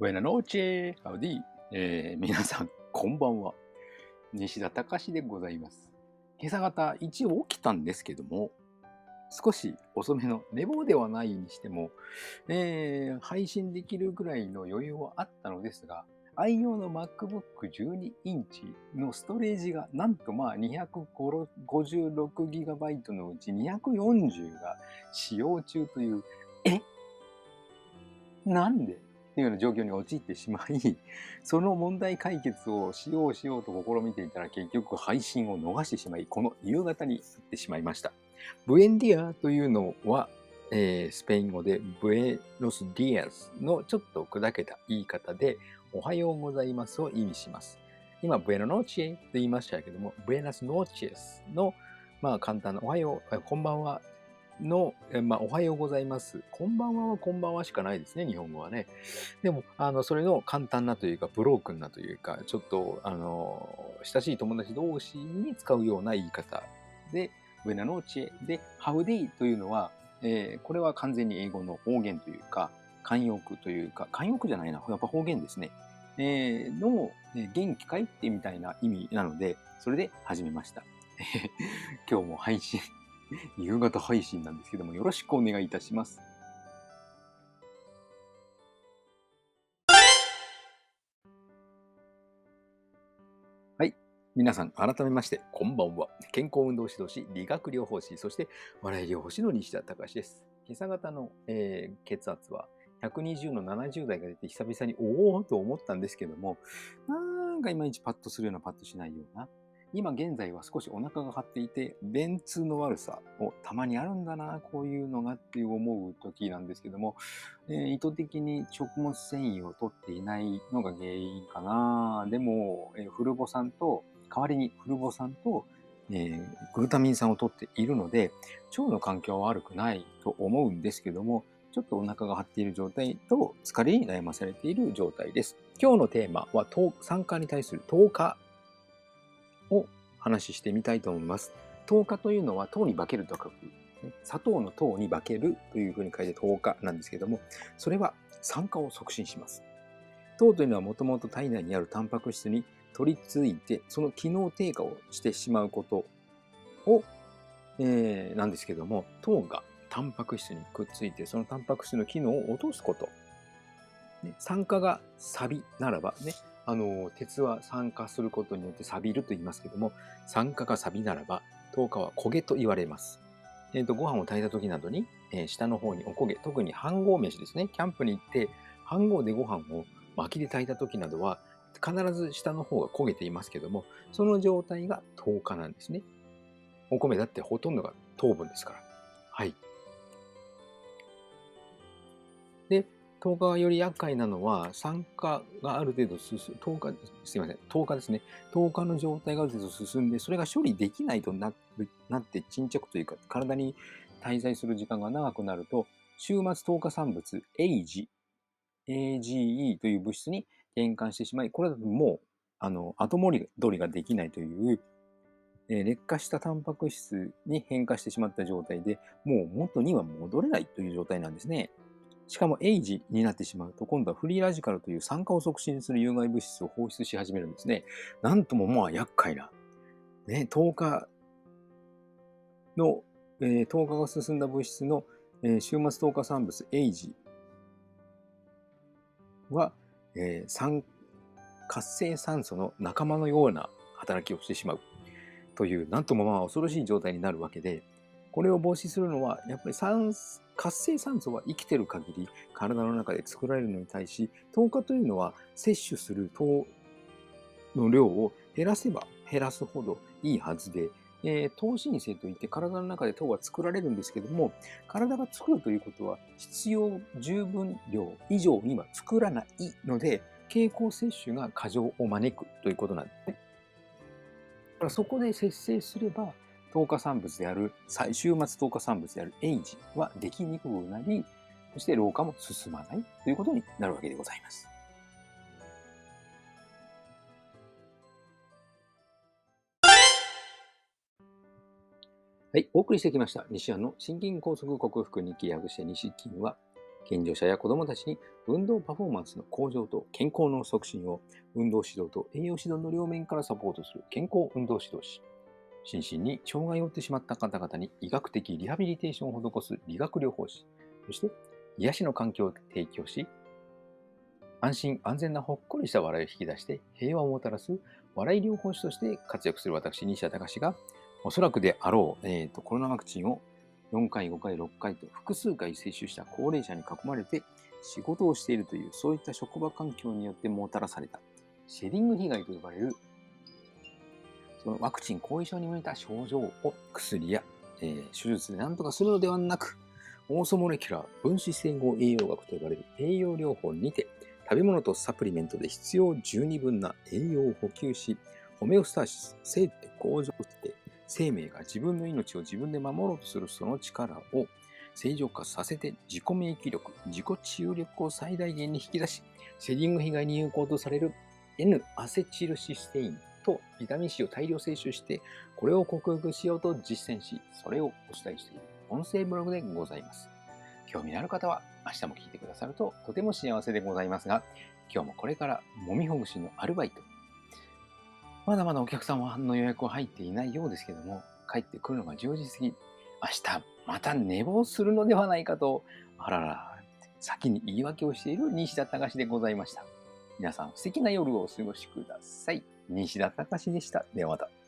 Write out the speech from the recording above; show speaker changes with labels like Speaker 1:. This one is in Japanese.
Speaker 1: ブエナノーチェハウディ、えー、皆さん、こんばんは。西田隆でございます。今朝方、一応起きたんですけども、少し遅めの寝坊ではないにしても、えー、配信できるぐらいの余裕はあったのですが、愛用の MacBook 12インチのストレージがなんとまあ 256GB のうち240が使用中という、え？なんでいうような状況に陥ってしまい、その問題解決をしようしようと試みていたら結局配信を逃してしまい、この夕方になってしまいました。 Buen día というのは、えー、スペイン語で Buenos días のちょっと砕けた言い方で、おはようございますを意味します。今、 Bueno noche と言いましたけども、 Buenas noches の、まあ簡単なおはよう、こんばんはの、まあ、おはようございます。こんばんははこんばんはしかないですね、日本語はね。でも、あの、それの簡単なというか、ブロークンなというか、ちょっと、あの、親しい友達同士に使うような言い方で、ブエナノーチェで、ハウディというのは、えー、これは完全に英語の方言というか、慣用句というか、慣用句じゃないな、やっぱ方言ですね。えー、の、元気かいってみたいな意味なので、それで始めました。今日も配信、夕方配信なんですけども、よろしくお願いいたします。はい。皆さん、改めまして、こんばんは。健康運動指導士、理学療法士、そして笑い療法士の西田隆です。今朝方の、えー、血圧は120の70代が出て久々におおと思ったんですけども、なんかいまいちパッとするようなパッとしないような、今現在は少しお腹が張っていて、便通の悪さをたまにあるんだな、こういうのがっていう思う時なんですけども、えー、意図的に食物繊維を取っていないのが原因かな。でも、えー、フルボ酸と、代わりにフルボ酸と、えー、グルタミン酸を取っているので、腸の環境は悪くないと思うんですけども、ちょっとお腹が張っている状態と疲れに悩まされている状態です。今日のテーマは酸化に対する10日を話してみたいと思います。10日というのは糖に化けると書く。砂糖の糖に化けるというふうに書いて10日なんですけども、それは酸化を促進します。糖というのはもともと体内にあるタンパク質に取り付いて、その機能低下をしてしまうことを、えー、なんですけども、糖がタンパク質にくっついて、そのタンパク質の機能を落とすこと。ね、酸化がサビならば、ね、あの、鉄は酸化することによって錆びると言いますけども、酸化が錆びならば、糖化は焦げと言われます。えっ、ー、と、ご飯を炊いた時などに、えー、下の方にお焦げ、特に飯盒飯ですね。キャンプに行って、飯盒でご飯を薪で炊いた時などは、必ず下の方が焦げていますけども、その状態が糖化なんですね。お米だってほとんどが糖分ですから。はい。で、10日より厄介なのは、酸化がある程度進む、10日、すいません、10日ですね。10日の状態がある程度進んで、それが処理できないとななって沈着というか、体に滞在する時間が長くなると、終末10日産物、AGE、AGE という物質に変換してしまい、これだともう、あの、後戻りができないという、え、劣化したタンパク質に変化してしまった状態で、もう元には戻れないという状態なんですね。しかもエイジになってしまうと、今度はフリーラジカルという酸化を促進する有害物質を放出し始めるんですね。なんともまあ厄介な。ね、10日の、えー、10日が進んだ物質の、えー、終末10日産物エイジは、えー、酸活性酸素の仲間のような働きをしてしまうという、なんともまあ恐ろしい状態になるわけで、これを防止するのは、やっぱり酸素活性酸素は生きてる限り体の中で作られるのに対し、糖化というのは摂取する糖の量を減らせば減らすほどいいはずで、えー、糖新生といって体の中で糖は作られるんですけども、体が作るということは必要十分量以上には作らないので、経口摂取が過剰を招くということなんですね。そこで節制すれば、糖化産物である、最終末糖化産物であるエイジはできにくくなり、そして老化も進まないということになるわけでございます。はい、お送りしてきました。西安の心筋梗塞克服日記略して西金は、健常者や子どもたちに運動パフォーマンスの向上と健康の促進を運動指導と栄養指導の両面からサポートする健康運動指導士。心身に障害を負ってしまった方々に医学的リハビリテーションを施す理学療法士。そして癒しの環境を提供し、安心安全なほっこりした笑いを引き出して平和をもたらす笑い療法士として活躍する私、西田隆が、おそらくであろう、えーと、コロナワクチンを4回、5回、6回と複数回接種した高齢者に囲まれて仕事をしているという、そういった職場環境によってもたらされた、シェディング被害と呼ばれる、そのワクチン後遺症に向いた症状を薬や、えー、手術で何とかするのではなく、オーソモレキュラー分子整合栄養学と呼ばれる栄養療法にて、食べ物とサプリメントで必要十二分な栄養を補給し、ホメオスターシス、生って向上して生命が自分の命を自分で守ろうとするその力を正常化させて自己免疫力、自己治癒力を最大限に引き出し、セディング被害に有効とされる N アセチルシステインとビタミン C を大量摂取して、これを克服しようと実践し、それをお伝えしている音声ブログでございます。興味のある方は明日も聞いてくださるととても幸せでございますが、今日もこれからもみほぐしのアルバイト、まだまだお客様の予約は入っていないようですけども、帰ってくるのが10時過ぎ、明日また寝坊するのではないかと、あらら、先に言い訳をしている西田隆でございました。皆さん素敵な夜をお過ごしください。西田隆でした。ではまた。